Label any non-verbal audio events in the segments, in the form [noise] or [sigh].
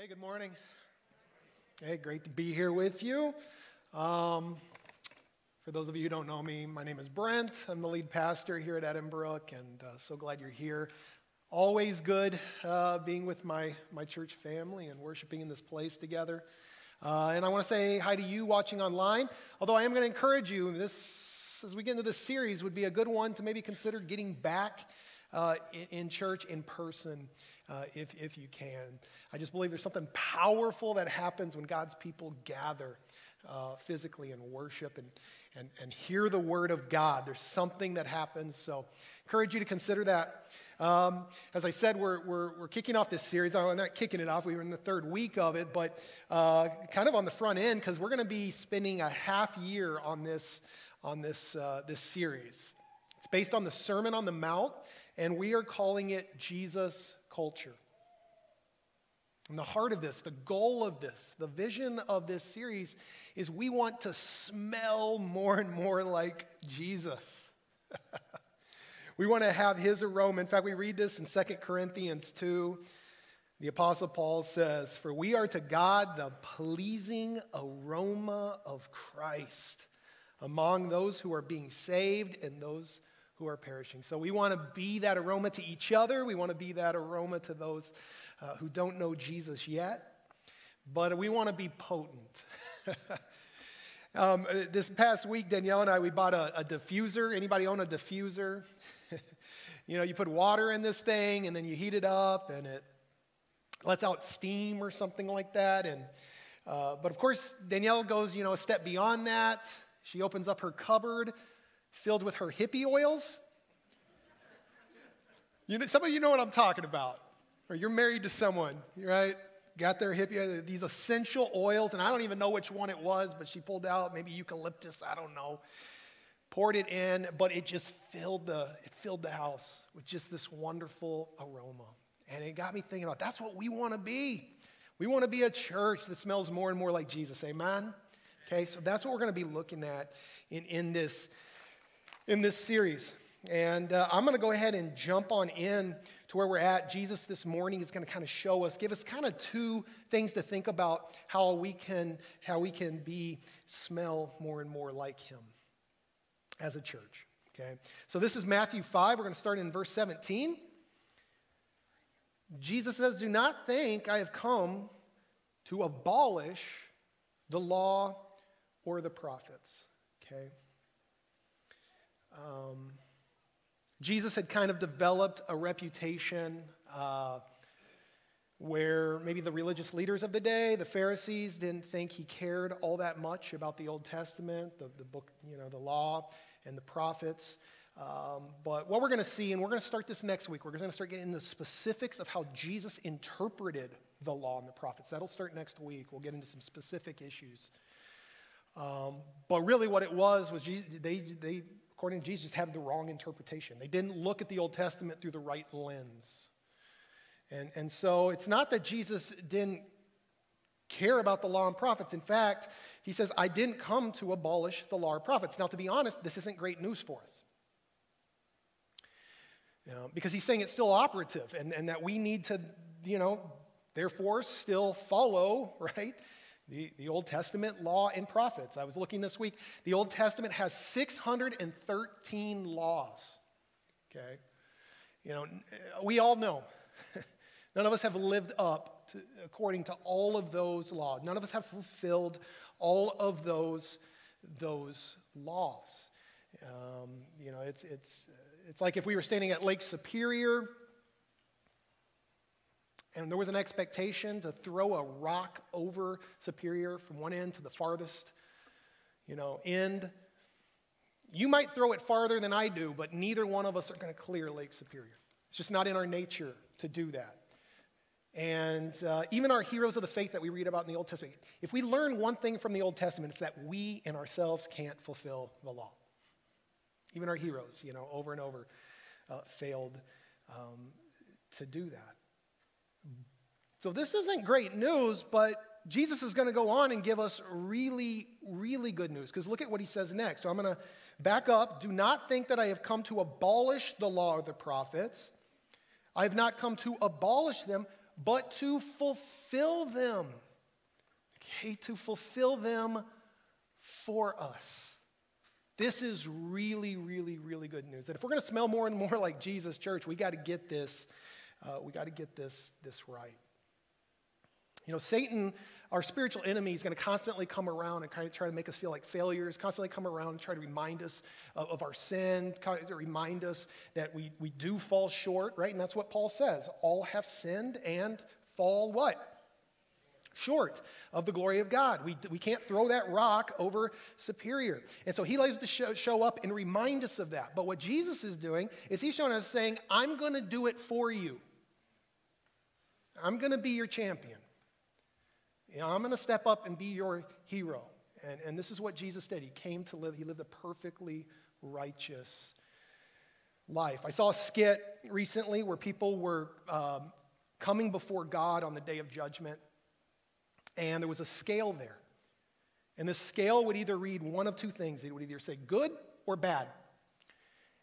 Hey, good morning. Hey, great to be here with you. Um, for those of you who don't know me, my name is Brent. I'm the lead pastor here at Edinbrook, and uh, so glad you're here. Always good uh, being with my, my church family and worshiping in this place together. Uh, and I want to say hi to you watching online. Although I am going to encourage you, this, as we get into this series, would be a good one to maybe consider getting back uh, in, in, church in person uh, if, if you can. I just believe there's something powerful that happens when God's people gather uh, physically and worship and, and, and hear the word of God. There's something that happens. So, encourage you to consider that. Um, as I said, we're, we're, we're kicking off this series. I'm not kicking it off, we were in the third week of it, but uh, kind of on the front end because we're going to be spending a half year on this, on this, uh, this series. It's based on the Sermon on the Mount, and we are calling it Jesus culture. And the heart of this, the goal of this, the vision of this series is we want to smell more and more like Jesus. [laughs] we want to have his aroma. In fact, we read this in 2 Corinthians 2. The Apostle Paul says, For we are to God the pleasing aroma of Christ among those who are being saved and those who are perishing. So we want to be that aroma to each other. We want to be that aroma to those uh, who don't know Jesus yet. But we want to be potent. [laughs] um, this past week, Danielle and I, we bought a, a diffuser. Anybody own a diffuser? [laughs] you know, you put water in this thing and then you heat it up and it lets out steam or something like that. And, uh, but of course, Danielle goes, you know, a step beyond that. She opens up her cupboard filled with her hippie oils. You know, some of you know what I'm talking about. Or you're married to someone, right? Got their hippie, uh, these essential oils, and I don't even know which one it was, but she pulled out maybe eucalyptus, I don't know. Poured it in, but it just filled the, it filled the house with just this wonderful aroma. And it got me thinking about that's what we want to be. We want to be a church that smells more and more like Jesus. Amen? Okay, so that's what we're going to be looking at in, in this in this series. And uh, I'm going to go ahead and jump on in to where we're at. Jesus this morning is going to kind of show us, give us kind of two things to think about how we can how we can be smell more and more like him as a church. Okay. So this is Matthew 5. We're going to start in verse 17. Jesus says, "Do not think I have come to abolish the law or the prophets." Okay. Um, Jesus had kind of developed a reputation uh, where maybe the religious leaders of the day, the Pharisees, didn't think he cared all that much about the Old Testament, the, the book, you know, the law and the prophets. Um, but what we're going to see, and we're going to start this next week, we're going to start getting the specifics of how Jesus interpreted the law and the prophets. That'll start next week. We'll get into some specific issues. Um, but really, what it was was Jesus, they, they according to Jesus, had the wrong interpretation. They didn't look at the Old Testament through the right lens. And, and so it's not that Jesus didn't care about the law and prophets. In fact, he says, I didn't come to abolish the law or prophets. Now, to be honest, this isn't great news for us. You know, because he's saying it's still operative and, and that we need to, you know, therefore still follow, [laughs] right? The, the Old Testament law and prophets. I was looking this week. The Old Testament has 613 laws. Okay? You know, we all know. [laughs] None of us have lived up to, according to all of those laws. None of us have fulfilled all of those, those laws. Um, you know, it's, it's, it's like if we were standing at Lake Superior and there was an expectation to throw a rock over Superior from one end to the farthest, you know, end. You might throw it farther than I do, but neither one of us are going to clear Lake Superior. It's just not in our nature to do that. And uh, even our heroes of the faith that we read about in the Old Testament, if we learn one thing from the Old Testament, it's that we in ourselves can't fulfill the law. Even our heroes, you know, over and over uh, failed um, to do that. So this isn't great news, but Jesus is going to go on and give us really, really good news. Because look at what he says next. So I'm going to back up. Do not think that I have come to abolish the law or the prophets. I have not come to abolish them, but to fulfill them. Okay, to fulfill them for us. This is really, really, really good news. That if we're going to smell more and more like Jesus, church, we got to get this. Uh, we got to get this this right. You know, Satan, our spiritual enemy, is going to constantly come around and kind of try to make us feel like failures, constantly come around and try to remind us of, of our sin, to remind us that we, we do fall short, right? And that's what Paul says. All have sinned and fall what? Short of the glory of God. We, we can't throw that rock over superior. And so he likes to show, show up and remind us of that. But what Jesus is doing is he's showing us saying, I'm going to do it for you. I'm going to be your champion. You know, I'm going to step up and be your hero. And, and this is what Jesus did. He came to live, he lived a perfectly righteous life. I saw a skit recently where people were um, coming before God on the day of judgment, and there was a scale there. And the scale would either read one of two things it would either say good or bad.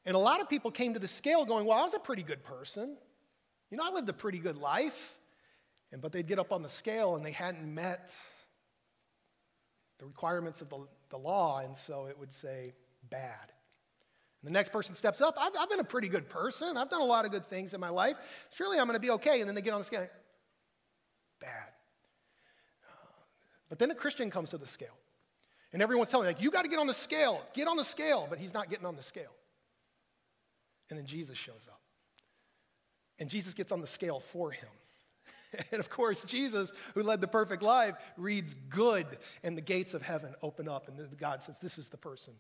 And a lot of people came to the scale going, Well, I was a pretty good person. You know, I lived a pretty good life. And, but they'd get up on the scale and they hadn't met the requirements of the, the law, and so it would say bad. And the next person steps up. I've, I've been a pretty good person. I've done a lot of good things in my life. Surely I'm going to be okay. And then they get on the scale. Bad. But then a Christian comes to the scale. And everyone's telling me, like, you got to get on the scale. Get on the scale. But he's not getting on the scale. And then Jesus shows up. And Jesus gets on the scale for him. [laughs] And of course, Jesus, who led the perfect life, reads good, and the gates of heaven open up, and God says, This is the person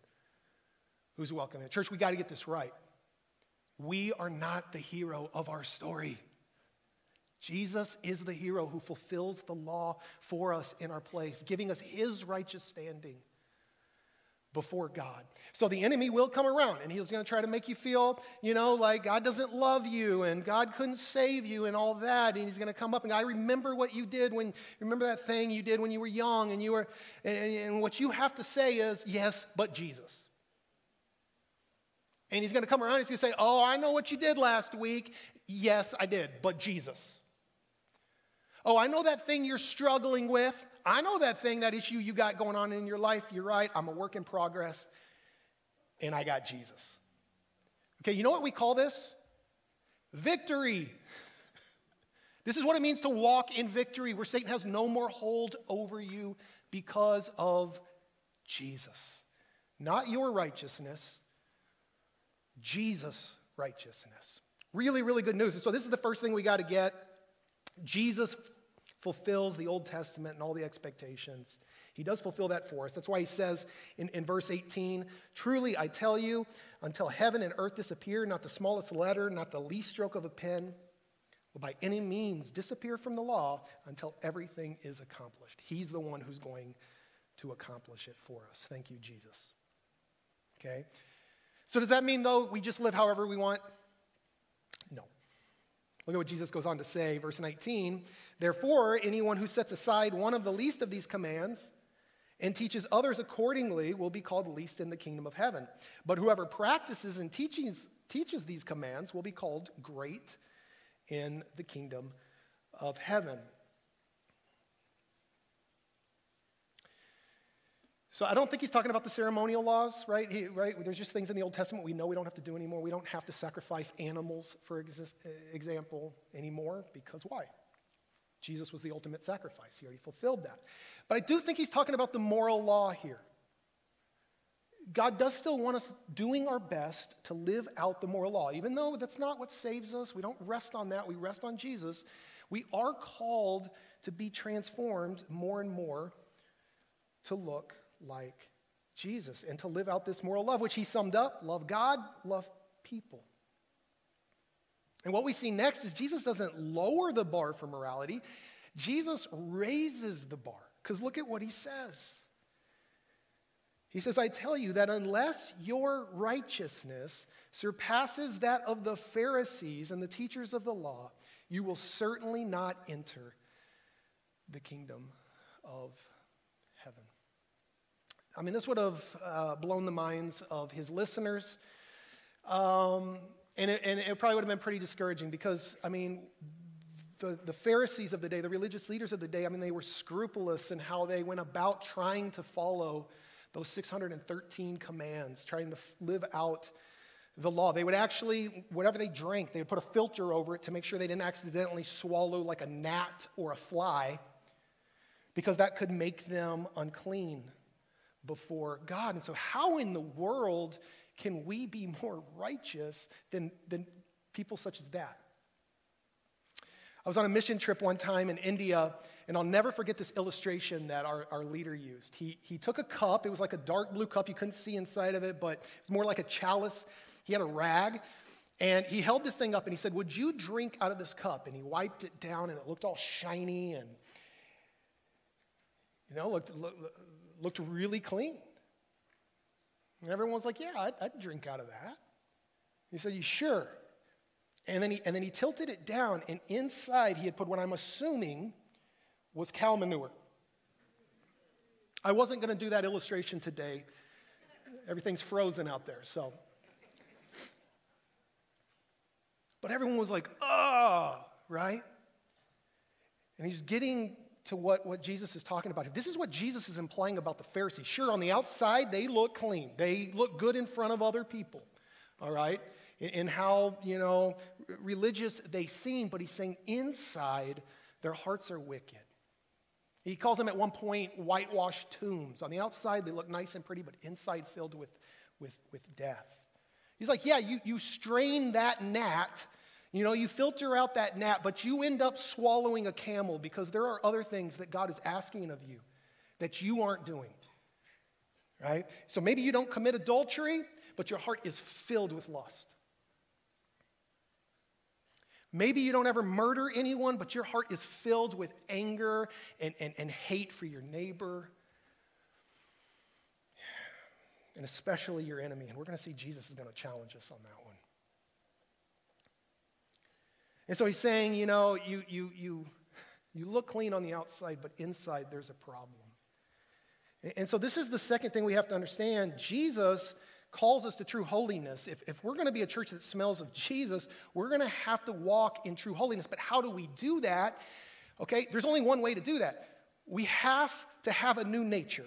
who's welcome in. Church, we got to get this right. We are not the hero of our story. Jesus is the hero who fulfills the law for us in our place, giving us his righteous standing before God. So the enemy will come around and he's going to try to make you feel, you know, like God doesn't love you and God couldn't save you and all that. And he's going to come up and I remember what you did when, remember that thing you did when you were young and you were, and, and what you have to say is, yes, but Jesus. And he's going to come around and he's going to say, oh, I know what you did last week. Yes, I did, but Jesus. Oh, I know that thing you're struggling with. I know that thing, that issue you got going on in your life. You're right. I'm a work in progress, and I got Jesus. Okay, you know what we call this? Victory. [laughs] This is what it means to walk in victory, where Satan has no more hold over you because of Jesus. Not your righteousness, Jesus' righteousness. Really, really good news. And so, this is the first thing we got to get. Jesus fulfills the Old Testament and all the expectations. He does fulfill that for us. That's why he says in, in verse 18 Truly I tell you, until heaven and earth disappear, not the smallest letter, not the least stroke of a pen will by any means disappear from the law until everything is accomplished. He's the one who's going to accomplish it for us. Thank you, Jesus. Okay? So, does that mean, though, we just live however we want? No. Look at what Jesus goes on to say, verse 19. Therefore, anyone who sets aside one of the least of these commands and teaches others accordingly will be called least in the kingdom of heaven. But whoever practices and teaches, teaches these commands will be called great in the kingdom of heaven. So I don't think he's talking about the ceremonial laws, right? He, right? There's just things in the Old Testament we know we don't have to do anymore. We don't have to sacrifice animals, for exist, example, anymore, because why? Jesus was the ultimate sacrifice. He already fulfilled that. But I do think he's talking about the moral law here. God does still want us doing our best to live out the moral law. Even though that's not what saves us, we don't rest on that, we rest on Jesus. We are called to be transformed more and more to look like Jesus and to live out this moral love, which he summed up love God, love people. And what we see next is Jesus doesn't lower the bar for morality, Jesus raises the bar. Because look at what he says. He says, I tell you that unless your righteousness surpasses that of the Pharisees and the teachers of the law, you will certainly not enter the kingdom of. I mean, this would have uh, blown the minds of his listeners. Um, and, it, and it probably would have been pretty discouraging because, I mean, the, the Pharisees of the day, the religious leaders of the day, I mean, they were scrupulous in how they went about trying to follow those 613 commands, trying to live out the law. They would actually, whatever they drank, they would put a filter over it to make sure they didn't accidentally swallow like a gnat or a fly, because that could make them unclean before God. And so, how in the world can we be more righteous than, than people such as that? I was on a mission trip one time in India, and I'll never forget this illustration that our, our leader used. He, he took a cup, it was like a dark blue cup, you couldn't see inside of it, but it was more like a chalice. He had a rag, and he held this thing up and he said, Would you drink out of this cup? And he wiped it down, and it looked all shiny and, you know, looked, looked, looked really clean. And everyone was like, Yeah, I'd, I'd drink out of that. He said, You sure? And then, he, and then he tilted it down, and inside he had put what I'm assuming was cow manure. I wasn't going to do that illustration today. Everything's frozen out there, so But everyone was like, oh, right? And he's getting to what, what Jesus is talking about. This is what Jesus is implying about the Pharisees. Sure, on the outside, they look clean, they look good in front of other people, all right? In how, you know, religious they seem, but he's saying inside, their hearts are wicked. He calls them at one point whitewashed tombs. On the outside, they look nice and pretty, but inside filled with, with, with death. He's like, yeah, you, you strain that gnat, you know, you filter out that gnat, but you end up swallowing a camel because there are other things that God is asking of you that you aren't doing. Right? So maybe you don't commit adultery, but your heart is filled with lust. Maybe you don't ever murder anyone, but your heart is filled with anger and, and, and hate for your neighbor and especially your enemy. And we're going to see Jesus is going to challenge us on that one. And so he's saying, you know, you, you, you, you look clean on the outside, but inside there's a problem. And so this is the second thing we have to understand. Jesus calls us to true holiness. If, if we're going to be a church that smells of Jesus, we're going to have to walk in true holiness. But how do we do that? Okay, there's only one way to do that. We have to have a new nature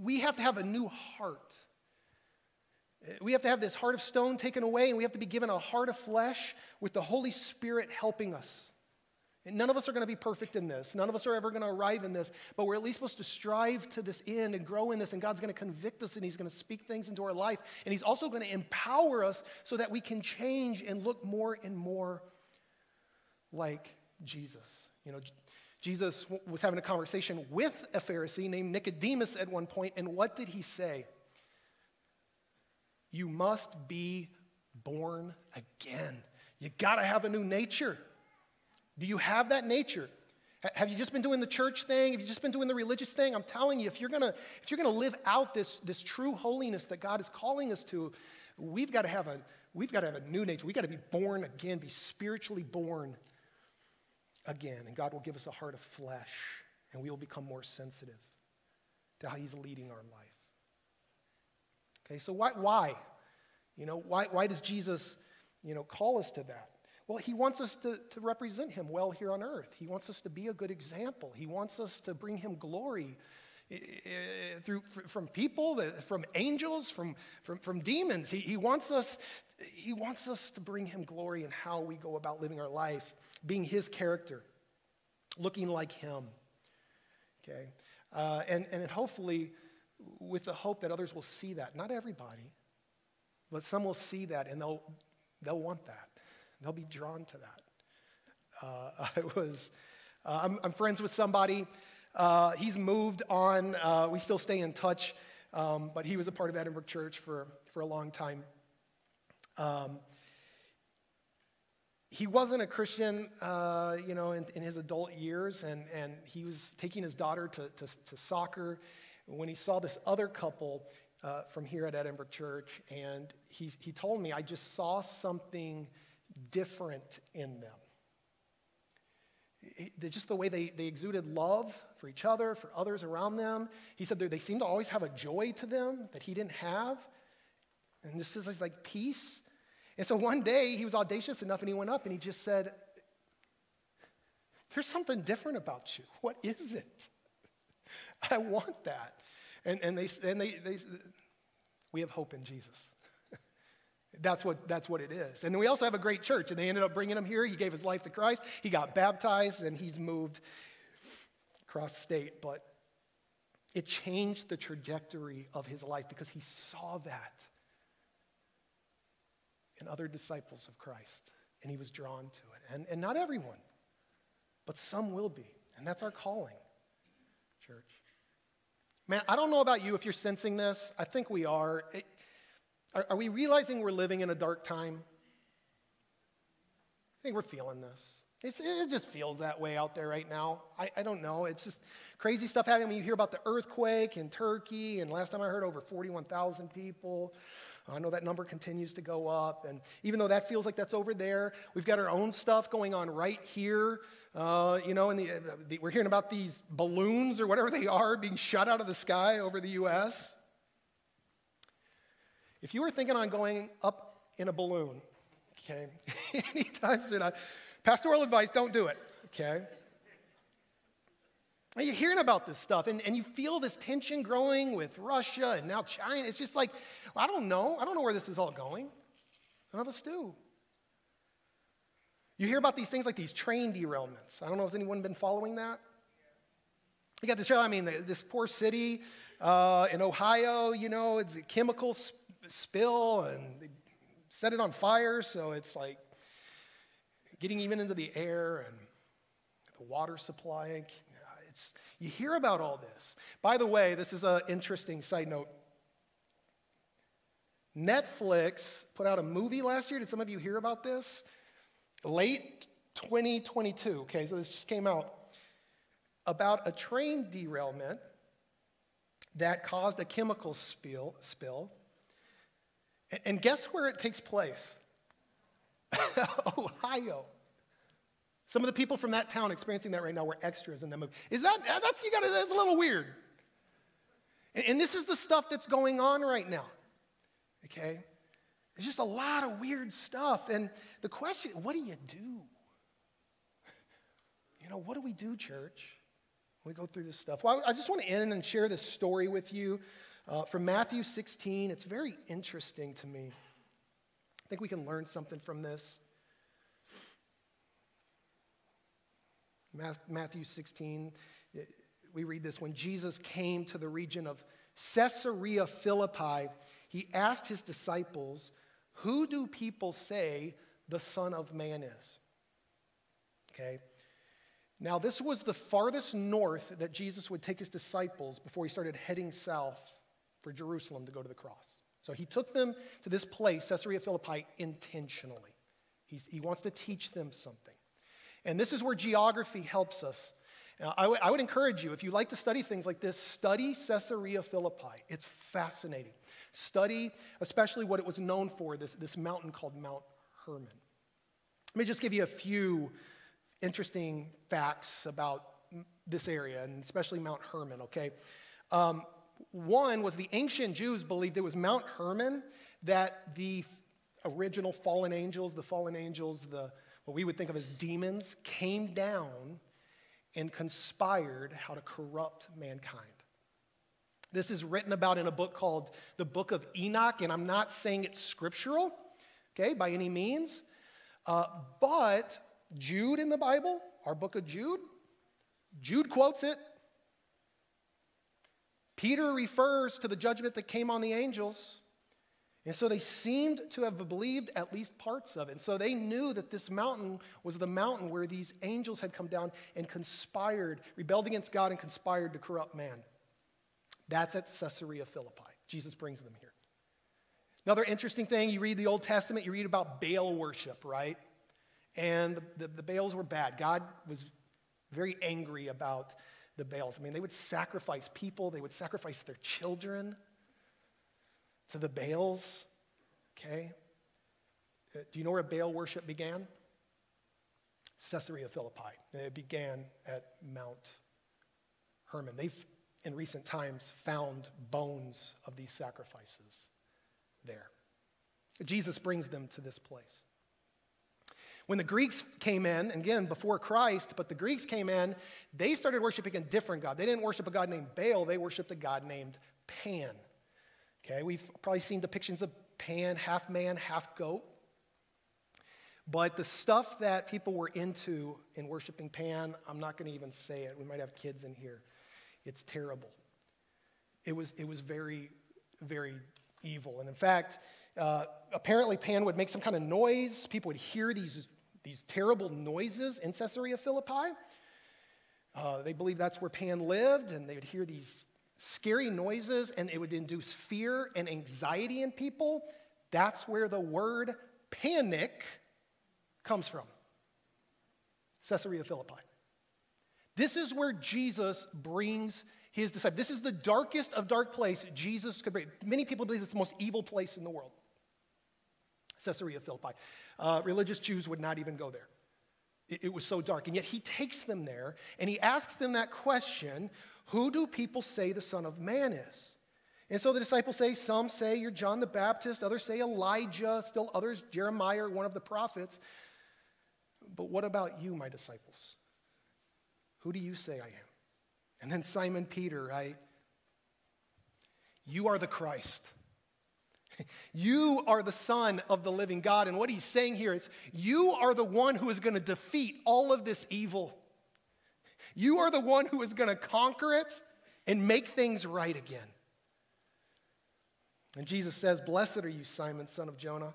we have to have a new heart. We have to have this heart of stone taken away, and we have to be given a heart of flesh with the Holy Spirit helping us. And none of us are going to be perfect in this. None of us are ever going to arrive in this, but we're at least supposed to strive to this end and grow in this. And God's going to convict us and He's going to speak things into our life. And He's also going to empower us so that we can change and look more and more like Jesus. You know, Jesus was having a conversation with a Pharisee named Nicodemus at one point, and what did he say? You must be born again. You got to have a new nature. Do you have that nature? Have you just been doing the church thing? Have you just been doing the religious thing? I'm telling you, if you're gonna, if you're gonna live out this, this true holiness that God is calling us to, we've got to have a, we've got to have a new nature. We've got to be born again, be spiritually born again, and God will give us a heart of flesh, and we will become more sensitive to how He's leading our life. Okay, so why? why? You know, why, why does Jesus, you know, call us to that? Well, he wants us to, to represent him well here on earth. He wants us to be a good example. He wants us to bring him glory eh, eh, through, from people, eh, from angels, from, from, from demons. He, he, wants us, he wants us to bring him glory in how we go about living our life being his character, looking like him. Okay? Uh, and, and hopefully, with the hope that others will see that. Not everybody, but some will see that and they'll, they'll want that. They'll be drawn to that. Uh, [laughs] I was, uh, I'm, I'm, friends with somebody. Uh, he's moved on. Uh, we still stay in touch, um, but he was a part of Edinbrook Church for, for a long time. Um, he wasn't a Christian, uh, you know, in, in, his adult years, and, and he was taking his daughter to, to, to soccer. When he saw this other couple uh, from here at Edinbrook Church, and he, he told me, I just saw something different in them. It, just the way they, they exuded love for each other, for others around them. He said they seemed to always have a joy to them that he didn't have. And this is like peace. And so one day he was audacious enough and he went up and he just said, There's something different about you. What is it? [laughs] I want that. And, and, they, and they, they, we have hope in Jesus. [laughs] That's what, that's what it is. And we also have a great church, and they ended up bringing him here. He gave his life to Christ. He got baptized, and he's moved across state. But it changed the trajectory of his life because he saw that in other disciples of Christ, and he was drawn to it. And, and not everyone, but some will be. And that's our calling. Man, I don't know about you if you're sensing this. I think we are. It, are, are we realizing we're living in a dark time? I think we're feeling this. It's, it just feels that way out there right now. I, I don't know. It's just crazy stuff happening. Mean, you hear about the earthquake in Turkey, and last time I heard, over 41,000 people. I know that number continues to go up. And even though that feels like that's over there, we've got our own stuff going on right here. Uh, you know, and the, the, we're hearing about these balloons or whatever they are being shot out of the sky over the U.S. If you were thinking on going up in a balloon, okay, [laughs] anytime soon, I, pastoral advice, don't do it, okay? And you're hearing about this stuff, and, and you feel this tension growing with Russia and now China. It's just like, I don't know. I don't know where this is all going. None of us do. You hear about these things like these train derailments. I don't know if anyone been following that. You got the show, I mean, this poor city uh, in Ohio, you know, it's a chemical spill and they set it on fire, so it's like getting even into the air and the water supply. It's, you hear about all this. By the way, this is an interesting side note. Netflix put out a movie last year. Did some of you hear about this? Late 2022. Okay, so this just came out about a train derailment that caused a chemical spill, spill and guess where it takes place? [laughs] Ohio. Some of the people from that town experiencing that right now were extras in that movie. Is that, uh, that's, you gotta, that's a little weird. And, and this is the stuff that's going on right now. Okay? Just a lot of weird stuff. And the question, what do you do? You know, what do we do, church? we go through this stuff. Well, I just want to end and share this story with you uh, from Matthew 16. It's very interesting to me. I think we can learn something from this. Matthew 16, we read this when Jesus came to the region of Caesarea Philippi, he asked his disciples, Who do people say the Son of Man is? Okay. Now, this was the farthest north that Jesus would take his disciples before he started heading south for Jerusalem to go to the cross. So he took them to this place, Caesarea Philippi, intentionally. He's, he wants to teach them something. And this is where geography helps us. Now, I, w- I would encourage you, if you like to study things like this, study Caesarea Philippi. It's fascinating. Study, especially what it was known for, this, this mountain called Mount Hermon. Let me just give you a few interesting facts about this area, and especially Mount Hermon, okay? Um, one was the ancient Jews believed it was Mount Hermon that the original fallen angels, the fallen angels, the what we would think of as demons, came down and conspired how to corrupt mankind. This is written about in a book called the Book of Enoch, and I'm not saying it's scriptural, okay, by any means, uh, but Jude in the Bible, our book of Jude, Jude quotes it Peter refers to the judgment that came on the angels. And so they seemed to have believed at least parts of it. And so they knew that this mountain was the mountain where these angels had come down and conspired, rebelled against God and conspired to corrupt man. That's at Caesarea Philippi. Jesus brings them here. Another interesting thing, you read the Old Testament, you read about Baal worship, right? And the, the, the Baals were bad. God was very angry about the Baals. I mean, they would sacrifice people, they would sacrifice their children to the Baals. Okay? Uh, do you know where Baal worship began? Caesarea Philippi. It began at Mount Hermon. They've, in recent times, found bones of these sacrifices there. Jesus brings them to this place. When the Greeks came in, again, before Christ, but the Greeks came in, they started worshiping a different God. They didn't worship a God named Baal, they worshiped a God named Pan. Okay, we've probably seen depictions of Pan, half man, half goat. But the stuff that people were into in worshiping Pan, I'm not going to even say it. We might have kids in here. It's terrible. It was, it was very, very evil. And in fact, uh, apparently Pan would make some kind of noise. People would hear these, these terrible noises in Caesarea Philippi. Uh, they believed that's where Pan lived, and they would hear these scary noises, and it would induce fear and anxiety in people. That's where the word panic comes from Caesarea Philippi. This is where Jesus brings his disciples. This is the darkest of dark place Jesus could bring. Many people believe it's the most evil place in the world. Caesarea Philippi. Uh, religious Jews would not even go there. It, it was so dark. And yet he takes them there and he asks them that question Who do people say the Son of Man is? And so the disciples say, Some say you're John the Baptist, others say Elijah, still others, Jeremiah, one of the prophets. But what about you, my disciples? Who do you say I am? And then Simon Peter, right? You are the Christ. [laughs] You are the Son of the living God. And what he's saying here is, you are the one who is going to defeat all of this evil. You are the one who is going to conquer it and make things right again. And Jesus says, Blessed are you, Simon, son of Jonah.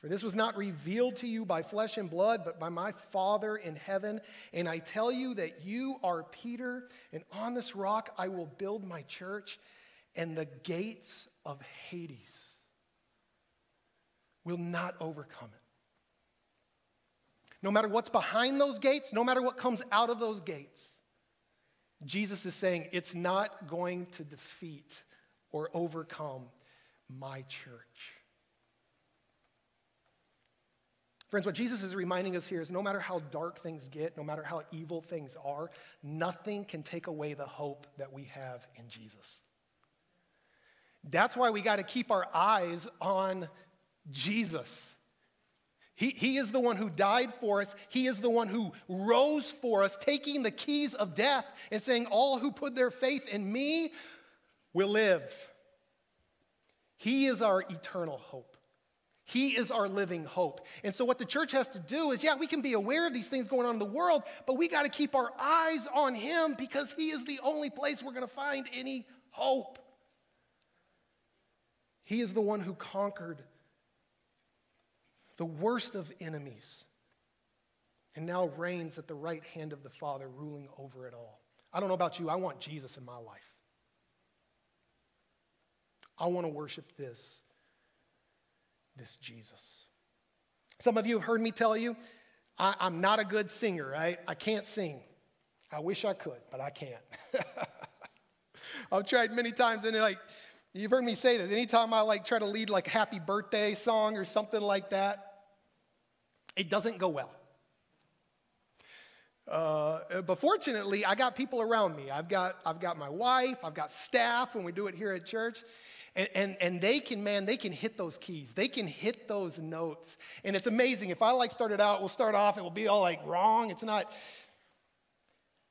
For this was not revealed to you by flesh and blood, but by my Father in heaven. And I tell you that you are Peter, and on this rock I will build my church, and the gates of Hades will not overcome it. No matter what's behind those gates, no matter what comes out of those gates, Jesus is saying it's not going to defeat or overcome my church. Friends, what Jesus is reminding us here is no matter how dark things get, no matter how evil things are, nothing can take away the hope that we have in Jesus. That's why we got to keep our eyes on Jesus. He, he is the one who died for us. He is the one who rose for us, taking the keys of death and saying, All who put their faith in me will live. He is our eternal hope. He is our living hope. And so, what the church has to do is, yeah, we can be aware of these things going on in the world, but we got to keep our eyes on Him because He is the only place we're going to find any hope. He is the one who conquered the worst of enemies and now reigns at the right hand of the Father, ruling over it all. I don't know about you, I want Jesus in my life. I want to worship this this Jesus. Some of you have heard me tell you, I, am not a good singer, right? I can't sing. I wish I could, but I can't. [laughs] I've tried many times, and like, you've heard me say this. Anytime I like try to lead like a happy birthday song or something like that, it doesn't go well. Uh, but fortunately, I got people around me. I've got, I've got my wife, I've got staff when we do it here at church. And, and, and they can, man, they can hit those keys. They can hit those notes. And it's amazing. If I like started out, we'll start off, it will be all like wrong. It's not.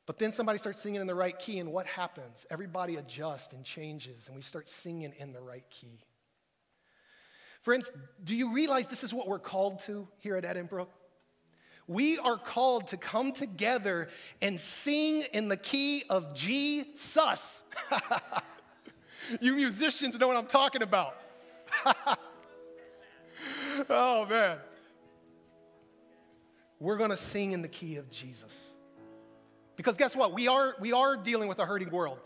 But then somebody starts singing in the right key, and what happens? Everybody adjusts and changes, and we start singing in the right key. Friends, do you realize this is what we're called to here at Edinbrook? We are called to come together and sing in the key of G sus. [laughs] You musicians know what I'm talking about. [laughs] oh, man. We're going to sing in the key of Jesus. Because guess what? We are, we are dealing with a hurting world.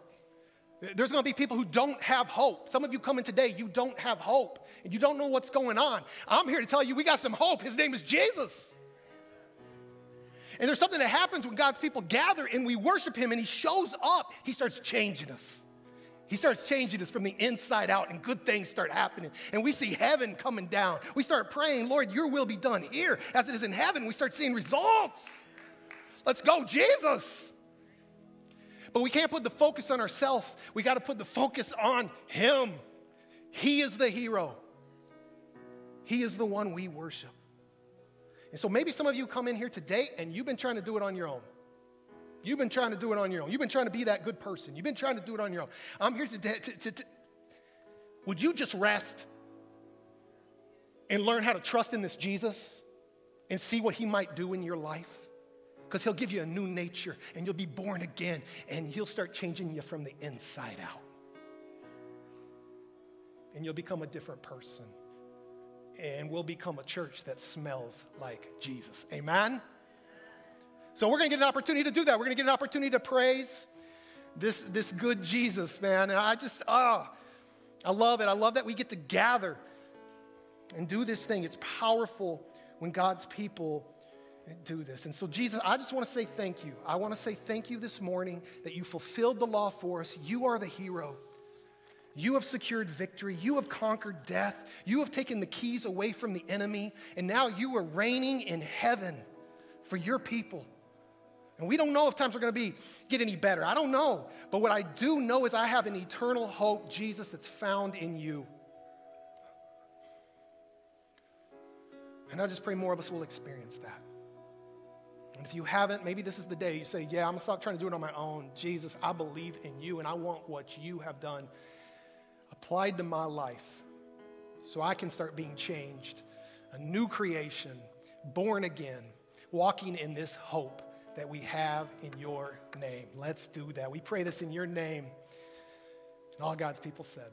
There's going to be people who don't have hope. Some of you come in today, you don't have hope, and you don't know what's going on. I'm here to tell you we got some hope. His name is Jesus. And there's something that happens when God's people gather and we worship Him and He shows up, He starts changing us. He starts changing us from the inside out, and good things start happening. And we see heaven coming down. We start praying, Lord, your will be done here as it is in heaven. We start seeing results. Let's go, Jesus. But we can't put the focus on ourselves. We got to put the focus on Him. He is the hero. He is the one we worship. And so maybe some of you come in here today and you've been trying to do it on your own. You've been trying to do it on your own. You've been trying to be that good person. You've been trying to do it on your own. I'm here. To, to, to, would you just rest and learn how to trust in this Jesus and see what he might do in your life? Because he'll give you a new nature and you'll be born again and he'll start changing you from the inside out. And you'll become a different person. And we'll become a church that smells like Jesus. Amen? So we're going to get an opportunity to do that. We're going to get an opportunity to praise this, this good Jesus, man. And I just, oh, I love it. I love that we get to gather and do this thing. It's powerful when God's people do this. And so, Jesus, I just want to say thank you. I want to say thank you this morning that you fulfilled the law for us. You are the hero. You have secured victory. You have conquered death. You have taken the keys away from the enemy. And now you are reigning in heaven for your people. And we don't know if times are going to be get any better. I don't know. But what I do know is I have an eternal hope, Jesus, that's found in you. And I just pray more of us will experience that. And if you haven't, maybe this is the day you say, Yeah, I'm stop trying to do it on my own. Jesus, I believe in you and I want what you have done applied to my life so I can start being changed, a new creation, born again, walking in this hope that we have in your name. Let's do that. We pray this in your name. And all God's people said.